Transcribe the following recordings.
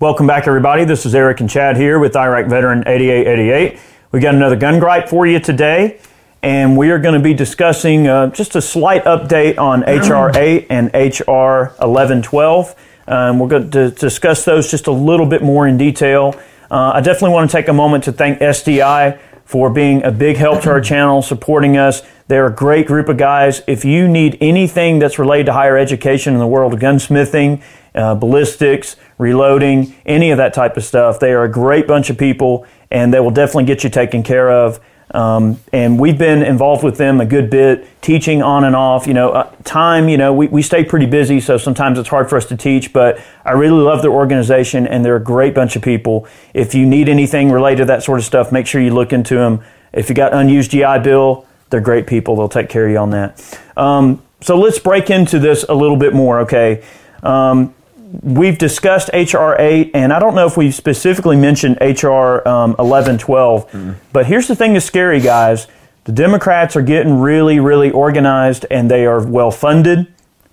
Welcome back, everybody. This is Eric and Chad here with Iraq Veteran 8888. We got another gun gripe for you today, and we are going to be discussing uh, just a slight update on HR 8 and HR 1112. Um, we're going to discuss those just a little bit more in detail. Uh, I definitely want to take a moment to thank SDI for being a big help to our channel, supporting us. They're a great group of guys. If you need anything that's related to higher education in the world of gunsmithing, uh, ballistics, reloading, any of that type of stuff, they are a great bunch of people and they will definitely get you taken care of. Um, and we've been involved with them a good bit, teaching on and off. You know, uh, time, you know, we, we stay pretty busy, so sometimes it's hard for us to teach, but I really love their organization, and they're a great bunch of people. If you need anything related to that sort of stuff, make sure you look into them. If you got unused GI Bill, they're great people. They'll take care of you on that. Um, so let's break into this a little bit more, okay? Um, we've discussed HR 8, and I don't know if we've specifically mentioned HR um, 11, 12, mm-hmm. but here's the thing that's scary, guys. The Democrats are getting really, really organized, and they are well funded,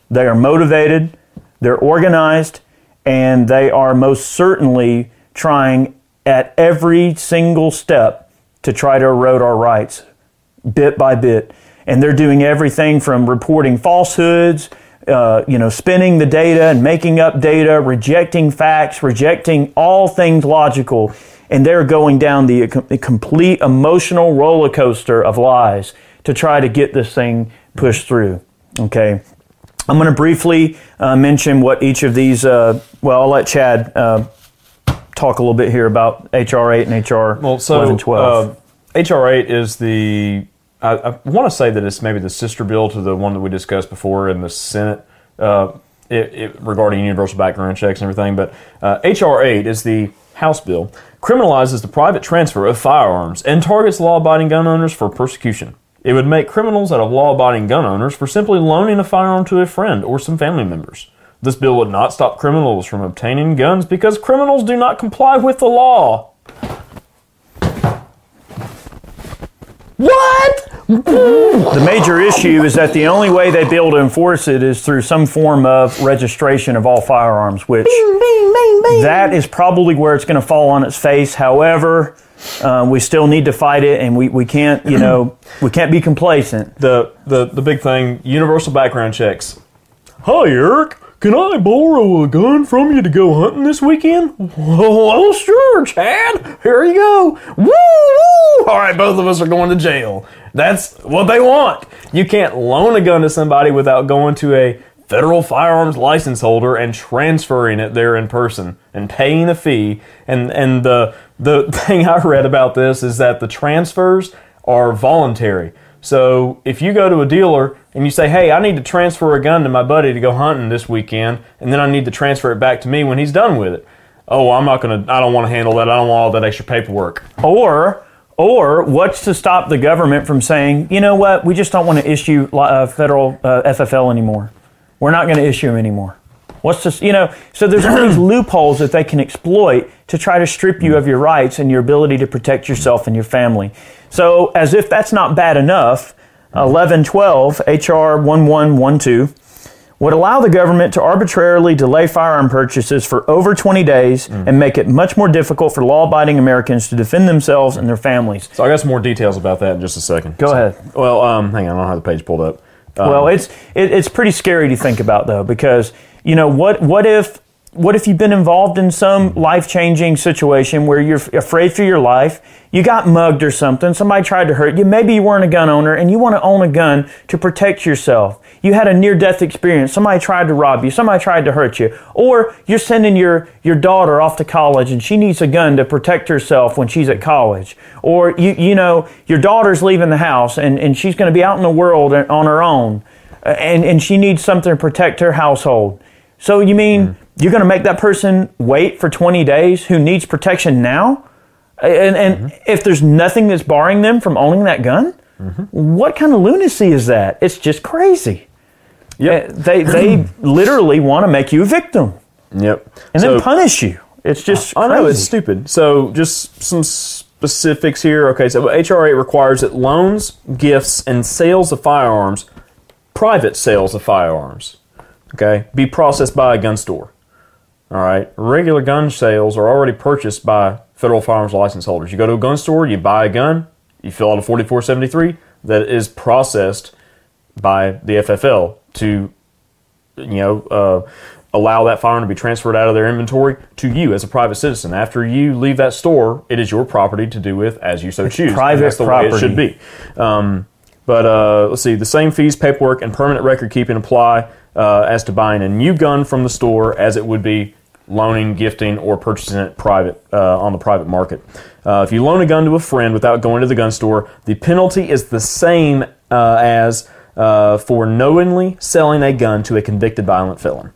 they are motivated, they're organized, and they are most certainly trying at every single step to try to erode our rights bit by bit. And they're doing everything from reporting falsehoods uh, you know, spinning the data and making up data, rejecting facts, rejecting all things logical, and they're going down the, the complete emotional roller coaster of lies to try to get this thing pushed through. Okay. I'm going to briefly uh, mention what each of these, uh, well, I'll let Chad uh, talk a little bit here about HR 8 and HR well, so, 11 12. HR 8 is the I, I want to say that it's maybe the sister bill to the one that we discussed before in the Senate uh, it, it, regarding universal background checks and everything. But uh, H.R. 8 is the House bill, criminalizes the private transfer of firearms and targets law abiding gun owners for persecution. It would make criminals out of law abiding gun owners for simply loaning a firearm to a friend or some family members. This bill would not stop criminals from obtaining guns because criminals do not comply with the law. What? The major issue is that the only way they'd be able to enforce it is through some form of registration of all firearms, which bing, bing, bing, that is probably where it's going to fall on its face. However, uh, we still need to fight it, and we, we can't, you know, we can't be complacent. The, the the big thing: universal background checks. Hi, Eric. Can I borrow a gun from you to go hunting this weekend? Well, sure, Chad. Here you go. Woo, woo. All right, both of us are going to jail. That's what they want. You can't loan a gun to somebody without going to a federal firearms license holder and transferring it there in person and paying a fee. And and the the thing I read about this is that the transfers are voluntary. So if you go to a dealer and you say, "Hey, I need to transfer a gun to my buddy to go hunting this weekend, and then I need to transfer it back to me when he's done with it," oh, I'm not gonna. I don't want to handle that. I don't want all that extra paperwork. Or or what's to stop the government from saying, you know what, we just don't want to issue uh, federal uh, FFL anymore. We're not going to issue them anymore. What's this, you know, so there's all these loopholes that they can exploit to try to strip you of your rights and your ability to protect yourself and your family. So, as if that's not bad enough, 1112 HR 1112 would allow the government to arbitrarily delay firearm purchases for over 20 days mm. and make it much more difficult for law abiding Americans to defend themselves and their families. So, I got some more details about that in just a second. Go so, ahead. Well, um, hang on, I don't have the page pulled up. Um, well, it's it, it's pretty scary to think about though, because you know what what if what if you've been involved in some life changing situation where you're afraid for your life? You got mugged or something. Somebody tried to hurt you. Maybe you weren't a gun owner and you want to own a gun to protect yourself. You had a near death experience. Somebody tried to rob you. Somebody tried to hurt you. Or you're sending your, your daughter off to college and she needs a gun to protect herself when she's at college. Or you, you know, your daughter's leaving the house and, and she's going to be out in the world on her own and, and she needs something to protect her household. So you mean. Mm you're going to make that person wait for 20 days who needs protection now? And, and mm-hmm. if there's nothing that's barring them from owning that gun, mm-hmm. what kind of lunacy is that? It's just crazy. Yep. Uh, they, they literally want to make you a victim. Yep. And so, then punish you. It's just I know, it's stupid. So just some specifics here. Okay, so HR 8 requires that loans, gifts, and sales of firearms, private sales of firearms, okay, be processed by a gun store. All right, regular gun sales are already purchased by federal firearms license holders. You go to a gun store, you buy a gun, you fill out a 4473 that is processed by the FFL to, you know, uh, allow that firearm to be transferred out of their inventory to you as a private citizen. After you leave that store, it is your property to do with as you so choose. Private that's the way it property. should be. Um, but uh, let's see, the same fees, paperwork, and permanent record keeping apply uh, as to buying a new gun from the store as it would be loaning, gifting, or purchasing it private uh, on the private market. Uh, if you loan a gun to a friend without going to the gun store, the penalty is the same uh, as uh, for knowingly selling a gun to a convicted violent felon.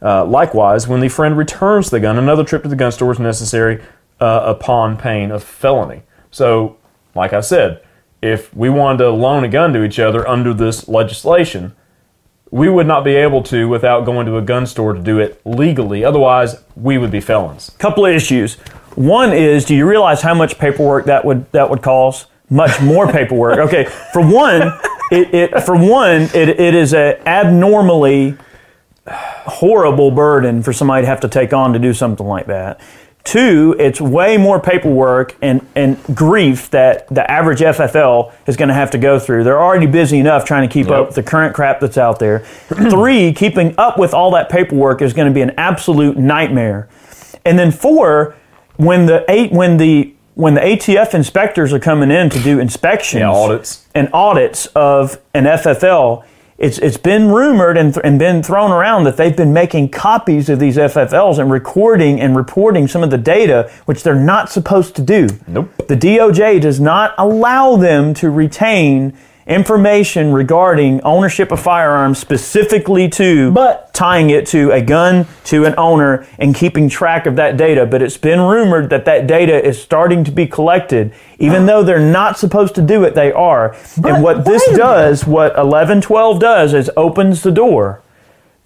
Uh, likewise, when the friend returns the gun, another trip to the gun store is necessary upon pain of felony. So, like I said, if we wanted to loan a gun to each other under this legislation, we would not be able to without going to a gun store to do it legally. Otherwise, we would be felons. couple of issues. One is, do you realize how much paperwork that would that would cause? Much more paperwork. Okay, for one, it, it for one it, it is a abnormally horrible burden for somebody to have to take on to do something like that. Two, it's way more paperwork and, and grief that the average FFL is going to have to go through. They're already busy enough trying to keep Yep. up with the current crap that's out there. Three, keeping up with all that paperwork is going to be an absolute nightmare. And then four, when the eight when the when the ATF inspectors are coming in to do inspections Yeah, audits. and audits of an FFL, it's it's been rumored and, and been thrown around that they've been making copies of these FFLs and recording and reporting some of the data, which they're not supposed to do. Nope. The DOJ does not allow them to retain information regarding ownership of firearms specifically to But- tying it to a gun to an owner and keeping track of that data. But it's been rumored that that data is starting to be collected. Even though they're not supposed to do it they are. And what this does what 1112 does is opens the door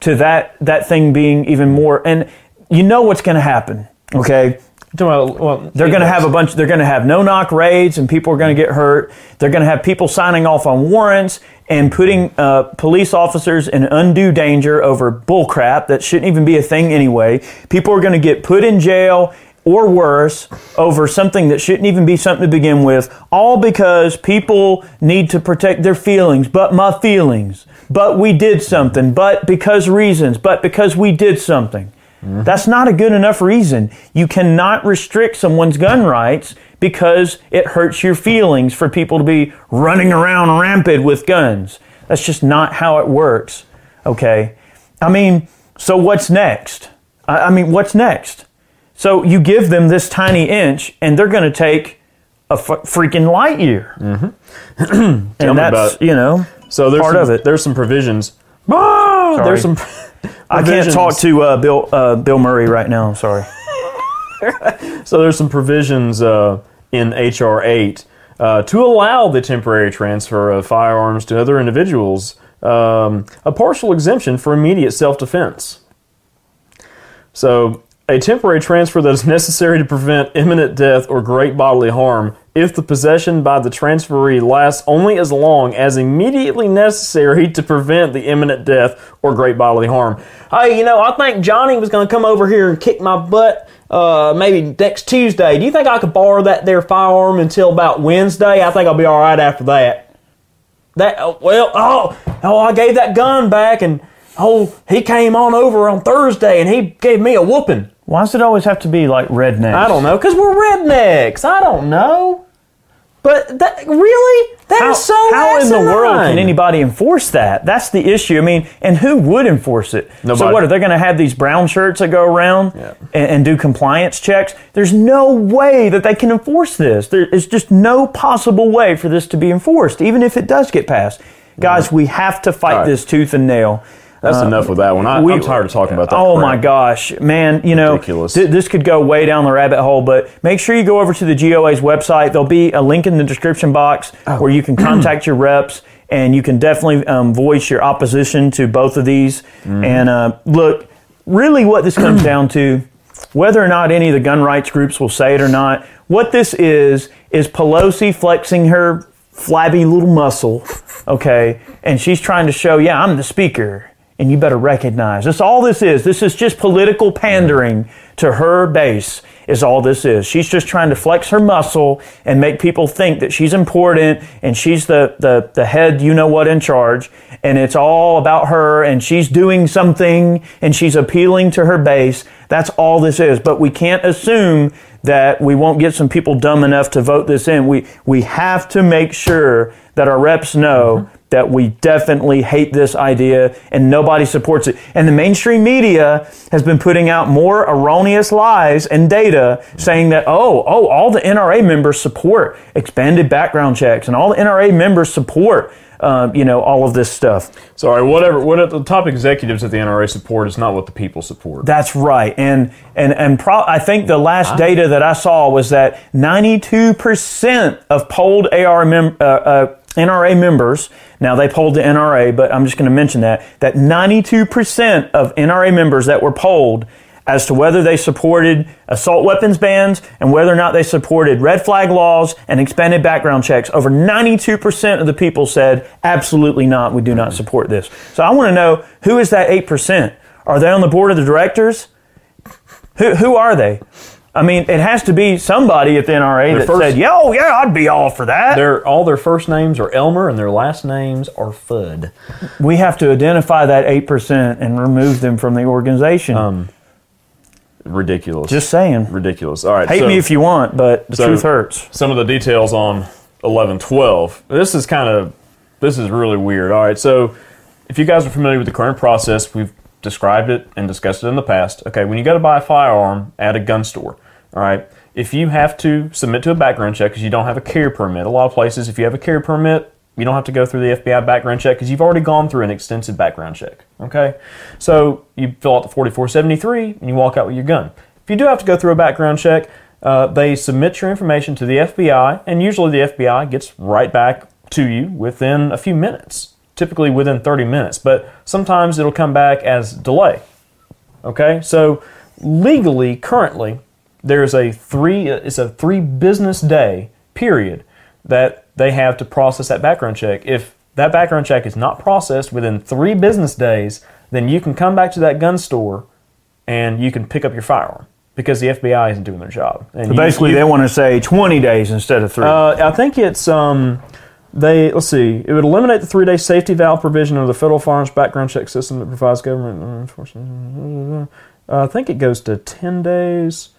to that that thing being even more. And you know what's going to happen okay well, they're going to have a bunch. They're going to have no knock raids, and people are going to get hurt. They're going to have people signing off on warrants and putting uh, police officers in undue danger over bullcrap that shouldn't even be a thing anyway. People are going to get put in jail or worse over something that shouldn't even be something to begin with, all because people need to protect their feelings. But my feelings. But we did something. But because reasons. But because we did something. That's not a good enough reason. You cannot restrict someone's gun rights because it hurts your feelings for people to be running around rampant with guns. That's just not how it works. Okay? I mean, so what's next? I, I mean, what's next? So you give them this tiny inch and they're going to take a f- freaking light year. Mm-hmm. and that's, about you know, So there's part some, of it. There's some provisions. Ah, there's some. I can't talk to uh, Bill uh, Bill Murray right now. I'm sorry. So there's some provisions uh, in HR 8 uh, to allow the temporary transfer of firearms to other individuals, um, a partial exemption for immediate self-defense. So a temporary transfer that is necessary to prevent imminent death or great bodily harm if the possession by the transferee lasts only as long as immediately necessary to prevent the imminent death or great bodily harm. Hey, you know, I think Johnny was going to come over here and kick my butt uh, maybe next Tuesday. Do you think I could borrow that there firearm until about Wednesday? I think I'll be all right after that. That oh, well, oh, oh, I gave that gun back, and oh, he came on over on Thursday, and he gave me a whooping. Why does it always have to be like redneck? I don't know, cause we're rednecks. I don't know, but that really that How, is so. how in the world can anybody enforce that? That's the issue. I mean, and who would enforce it? Nobody. So what are they going to have these brown shirts that go around Yeah. and, and do compliance checks? There's no way that they can enforce this. There is just no possible way for this to be enforced, even if it does get passed. Guys, we have to fight right. this tooth and nail. That's enough with that one. I, I'm tired of talking about that. Oh crap. my gosh, man! You know, th- this could go way down the rabbit hole. But make sure you go over to the GOA's website. There'll be a link in the description box Oh. where you can contact your reps, and you can definitely um, voice your opposition to both of these. Mm-hmm. And uh, look, really, what this comes down to, whether or not any of the gun rights groups will say it or not, what this is is Pelosi flexing her flabby little muscle, okay, and she's trying to show, yeah, I'm the speaker. And you better recognize that's all this is. This is just political pandering to her base, is all this is. She's just trying to flex her muscle and make people think that she's important and she's the, the, the head, you know what, in charge. And it's all about her and she's doing something and she's appealing to her base. That's all this is. But we can't assume that we won't get some people dumb enough to vote this in. We, we have to make sure that our reps know that we definitely hate this idea and nobody supports it. And the mainstream media has been putting out more erroneous lies and data saying that, oh, oh, all the NRA members support expanded background checks and all the NRA members support uh, you know, all of this stuff. Sorry, whatever. What the top executives at the NRA support is not what the people support. That's right, and and and pro- I think the last data that I saw was that 92 percent of polled AR mem- uh, uh, NRA members. Now they polled the NRA, but I'm just going to mention that that 92 percent of NRA members that were polled as to whether they supported assault weapons bans and whether or not they supported red flag laws and expanded background checks. Over 92% of the people said, absolutely not, we do not support this. So I want to know who is that 8%? Are they on the board of the directors? Who, who are they? I mean, it has to be somebody at the NRA Their that first- said, "Yo, yeah, I'd be all for that." Their all their first names are Elmer and their last names are Fudd. We have to identify that eight percent and remove them from the organization. Um, Ridiculous. Just saying. ridiculous. All right. Hate so me if you want, but the so- truth hurts. Some of the details on 1112. This is kind of this is really weird. All right. So if you guys are familiar with the current process, we've described it and discussed it in the past. Okay, when you go to buy a firearm at a gun store, all right, if you have to submit to a background check because you don't have a carry permit, a lot of places, if you have a carry permit, you don't have to go through the FBI background check because you've already gone through an extensive background check. Okay, so you fill out the 4473 and you walk out with your gun. If you do have to go through a background check, uh, they submit your information to the FBI, and usually the FBI gets right back to you within a few minutes, typically within 30 minutes, but sometimes it'll come back as delay. Okay, so legally, currently, there's a three it's a three business day period that they have to process that background check. If that background check is not processed within three business days, then you can come back to that gun store and you can pick up your firearm because the FBI isn't doing their job. And you- Basically, you- they want to say 20 days instead of three. uh, I think it's um, they. Let's see. It would eliminate the three-day safety valve provision of the federal firearms background check system that provides government enforcement. Uh, I think it goes to ten days.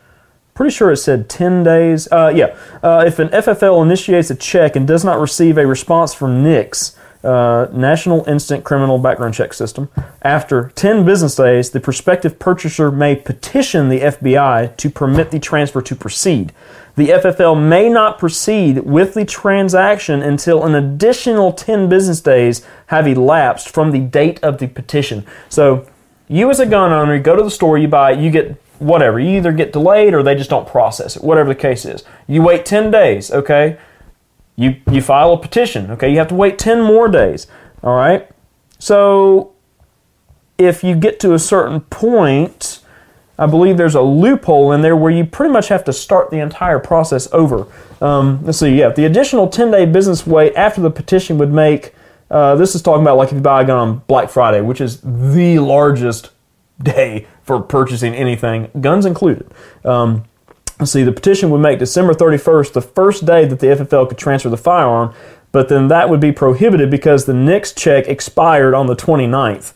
Pretty sure it said ten days. Uh, yeah. Uh, if an FFL initiates a check and does not receive a response from NICS. Uh, National Instant Criminal Background Check System. After 10 business days, the prospective purchaser may petition the FBI to permit the transfer to proceed. The FFL may not proceed with the transaction until an additional 10 business days have elapsed from the date of the petition. So, you as a gun owner, you go to the store, you buy you get whatever. You either get delayed or they just don't process it, whatever the case is. You wait 10 days, okay? You, you file a petition, okay? You have to wait 10 more days, all right? So, if you get to a certain point, I believe there's a loophole in there where you pretty much have to start the entire process over. Um, let's see, yeah, the additional 10 day business wait after the petition would make, uh, this is talking about like if you buy a gun on Black Friday, which is the largest day for purchasing anything, guns included. Um, see, the petition would make December 31st the first day that the FFL could transfer the firearm, but then that would be prohibited because the next check expired on the 29th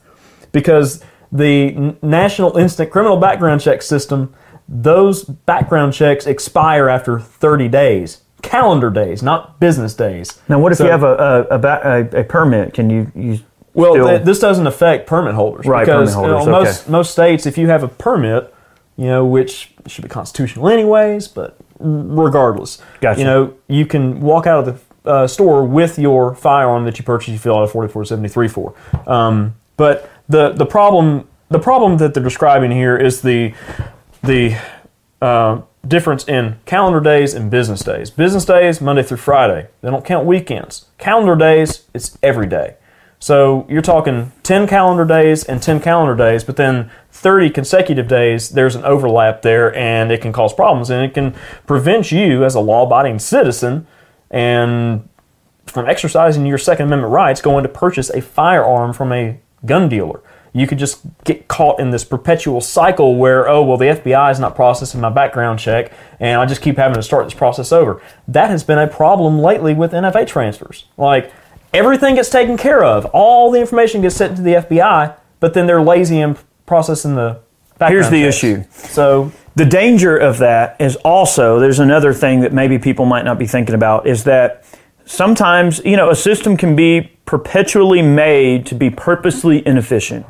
because the National Instant Criminal Background Check System, those background checks expire after 30 days, calendar days, not business days. now, what if So- you have a, a, a, a, permit? Can you, you Well, still- th- this doesn't affect permit holders Right, because permit you know, holders, most okay. most states, if you have a permit, you know, which should be constitutional anyways, but regardless, Gotcha. you know, you can walk out of the uh, store with your firearm that you purchased. You fill out a forty-four seventy-three for. Um, but the the problem the problem that they're describing here is the the uh, difference in calendar days and business days. Business days, Monday through Friday. They don't count weekends. Calendar days, it's every day. So you're talking 10 calendar days and 10 calendar days, but then 30 consecutive days, there's an overlap there and it can cause problems and it can prevent you as a law abiding citizen and from exercising your Second Amendment rights going to purchase a firearm from a gun dealer. you could just get caught in this perpetual cycle where, oh, well, the FBI is not processing my background check, and I just keep having to start this process over. That has been a problem lately with NFA transfers. Like, everything gets taken care of, all the information gets sent to the FBI, but then they're lazy in processing the Here's the checks. issue. So, The danger of that is also there's another thing that maybe people might not be thinking about is that sometimes, you know, a system can be perpetually made to be purposely inefficient.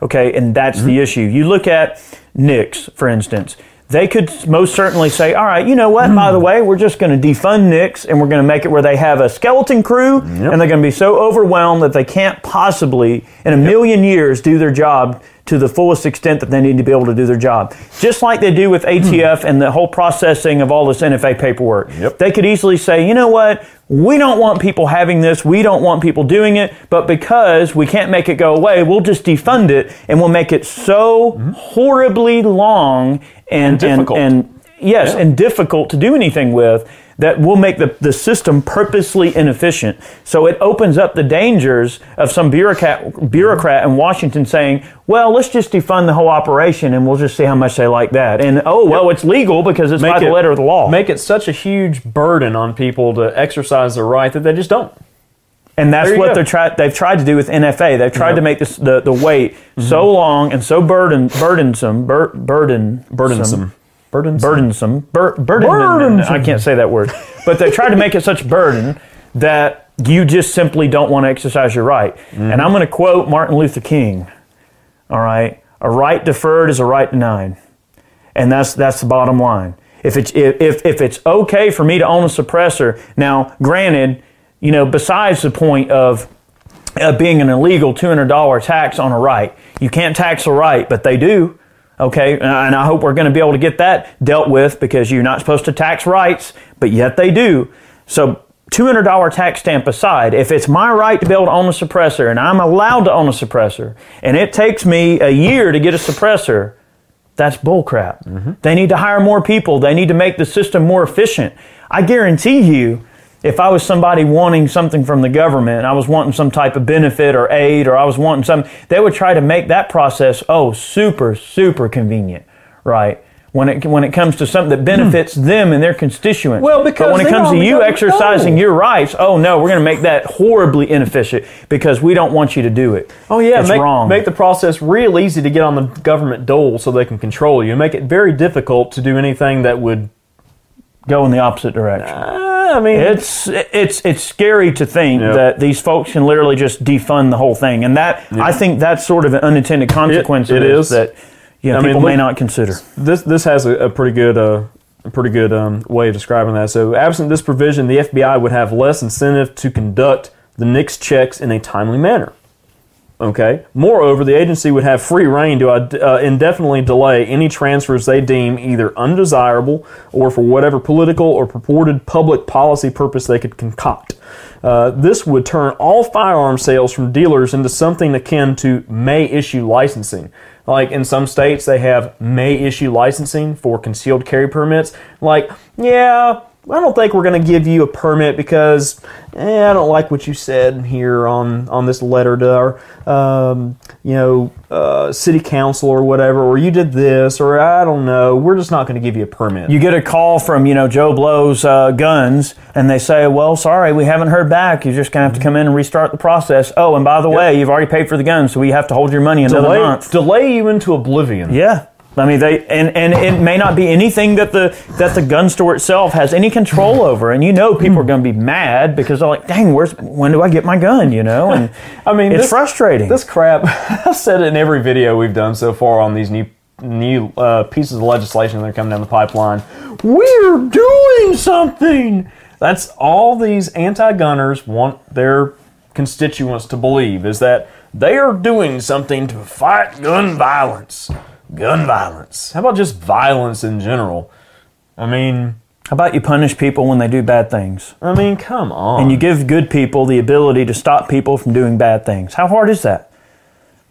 Okay, and that's the mm-hmm. issue. You look at NICS, for instance. They could most certainly say, all right, you know what, by the hmm. way, we're just going to defund NICS and we're going to make it where they have a skeleton crew and they're going to be so overwhelmed that they can't possibly, in a million years, do their job to the fullest extent that they need to be able to do their job. Just like they do with hmm. ATF and the whole processing of all this NFA paperwork. Yep. They could easily say, you know what, we don't want people having this, we don't want people doing it, but because we can't make it go away, we'll just defund it and we'll make it so hmm. horribly long and, and, difficult. and yes, Yeah. and difficult to do anything with that will make the, the system purposely inefficient. So it opens up the dangers of some bureaucrat, bureaucrat in Washington saying, well, let's just defund the whole operation and we'll just see how much they like that. And oh, well, it's legal because it's by the letter of the law. Make it such a huge burden on people to exercise their right that they just don't. And that's what go. they're try- they've tried to do with NFA. They've tried Yep. to make this, the, the wait mm-hmm. so long and so burden, burdensome, bur- burden, Burdensome. Burdensome. burdensome, bur- burden, Burdensome. I can't say that word, but they try to make it such a burden that you just simply don't want to exercise your right. And I'm going to quote Martin Luther King. All right, a right deferred is a right denied, and that's that's the bottom line. If it's if if, if it's okay for me to own a suppressor, now granted, you know, besides the point of uh, being an illegal $200 tax on a right. You can't tax a right, but they do. Okay, and I hope we're going to be able to get that dealt with because you're not supposed to tax rights, but yet they do. So, $200 tax stamp aside, if it's my right to be able to own a suppressor and I'm allowed to own a suppressor, and it takes me a year to get a suppressor, that's bullcrap. Mm-hmm. They need to hire more people. They need to make the system more efficient. I guarantee you, if I was somebody wanting something from the government, I was wanting some type of benefit or aid, or I was wanting some, they would try to make that process oh super super convenient, right? When it when it comes to something that benefits them and their constituents. Well, because but when it comes to you exercising no. your rights, oh no, we're going to make that horribly inefficient because we don't want you to do it. Oh yeah, it's make, wrong. make the process real easy to get on the government dole so they can control you. Make it very difficult to do anything that would. go in the opposite direction. Uh, I mean, It's it's it's scary to think Yep. that these folks can literally just defund the whole thing, and that I think that's sort of an unintended consequence it of is. that you know, I mean, people may not consider. this this has a, a pretty good uh, a pretty good um, way of describing that. So, absent this provision, the FBI would have less incentive to conduct the NICS checks in a timely manner. Okay. Moreover, the agency would have free reign to uh, indefinitely delay any transfers they deem either undesirable or for whatever political or purported public policy purpose they could concoct. Uh, this would turn all firearm sales from dealers into something akin to may issue licensing. Like in some states, they have may issue licensing for concealed carry permits. Like, yeah, I don't think we're going to give you a permit because eh, I don't like what you said here on, on this letter to our, um, you know, uh, city council or whatever, or you did this, or I don't know. We're just not going to give you a permit. You get a call from you know Joe Blow's uh, Guns, and they say, "Well, sorry, we haven't heard back. You're just gonna have to come in and restart the process." Oh, and by the way, you've already paid for the guns, so we have to hold your money another delay, month. delay you into oblivion. Yeah. I mean, they and, and it may not be anything that the that the gun store itself has any control over, and you know people are going to be mad because they're like, "Dang, where's when do I get my gun?" You know, and I mean, it's this- frustrating. This crap, I've said it in every video we've done so far on these new new uh, pieces of legislation that are coming down the pipeline. We're doing something. That's all these anti-gunners want their constituents to believe is that they are doing something to fight gun violence. Gun violence. How about just violence in general? I mean, How about you punish people when they do bad things, I mean, come on. and you give good people the ability to stop people from doing bad things? How hard is that?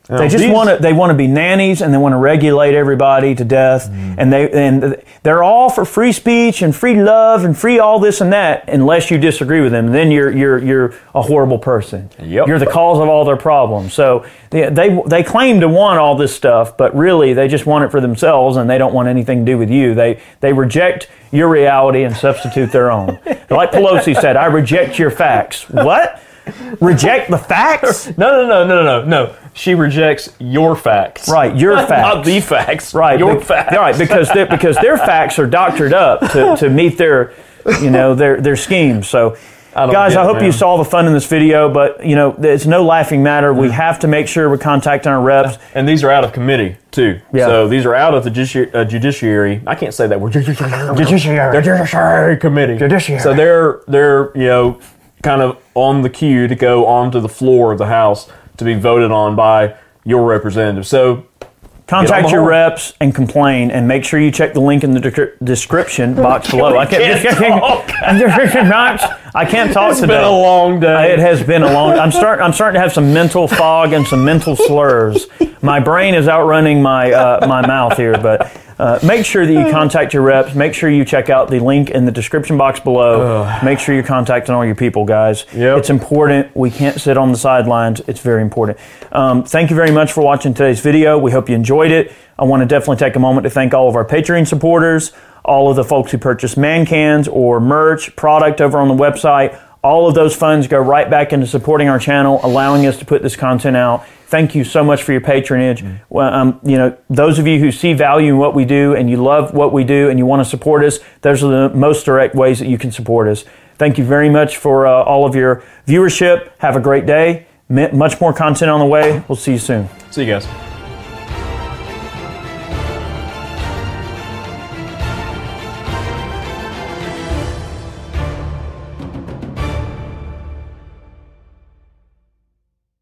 They just want to. They want to be nannies, and they want to regulate everybody to death. Mm. And they and they're all for free speech and free love and free all this and that. Unless you disagree with them, then you're you're you're a horrible person. Yep. You're the cause of all their problems. So they, they they claim to want all this stuff, but really they just want it for themselves, and they don't want anything to do with you. They they reject your reality and substitute their own. like Pelosi said, I reject your facts. What? Reject the facts? No, no, no, no, no, no. She rejects your facts. Right, your facts. Not the facts. Right, Your be- facts. Right, because their, because their facts are doctored up to, to meet their, you know, their their schemes. So, don't guys, I it, hope you saw the fun in this video. But you know, it's no laughing matter. We have to make sure we're contacting our reps. And these are out of committee too. Yeah. So these are out of the judici- uh, judiciary. I can't say that word. Judiciary. Judiciary committee. Judiciary. So they're they're you know kind of on the queue to go onto the floor of the House to be voted on by your representative. So Contact your reps and complain, and make sure you check the link in the dec- description box below. I can't. can't talk. I can't talk it's today. been a long day. It has been a long. I'm starting. I'm starting to have some mental fog and some mental slurs. My brain is outrunning my uh, my mouth here. But uh, make sure that you contact your reps. Make sure you check out the link in the description box below. Make sure you're contacting all your people, guys. Yep. It's important. We can't sit on the sidelines. It's very important. Um, thank you very much for watching today's video. We hope you enjoyed it. I want to definitely take a moment to thank all of our Patreon supporters, all of the folks who purchase man cans or merch, product over on the website. All of those funds go right back into supporting our channel, allowing us to put this content out. Thank you so much for your patronage. Well, um, you know, those of you who see value in what we do and you love what we do and you want to support us, those are the most direct ways that you can support us. Thank you very much for uh, all of your viewership. Have a great day. M- Much more content on the way. We'll see you soon. See you guys.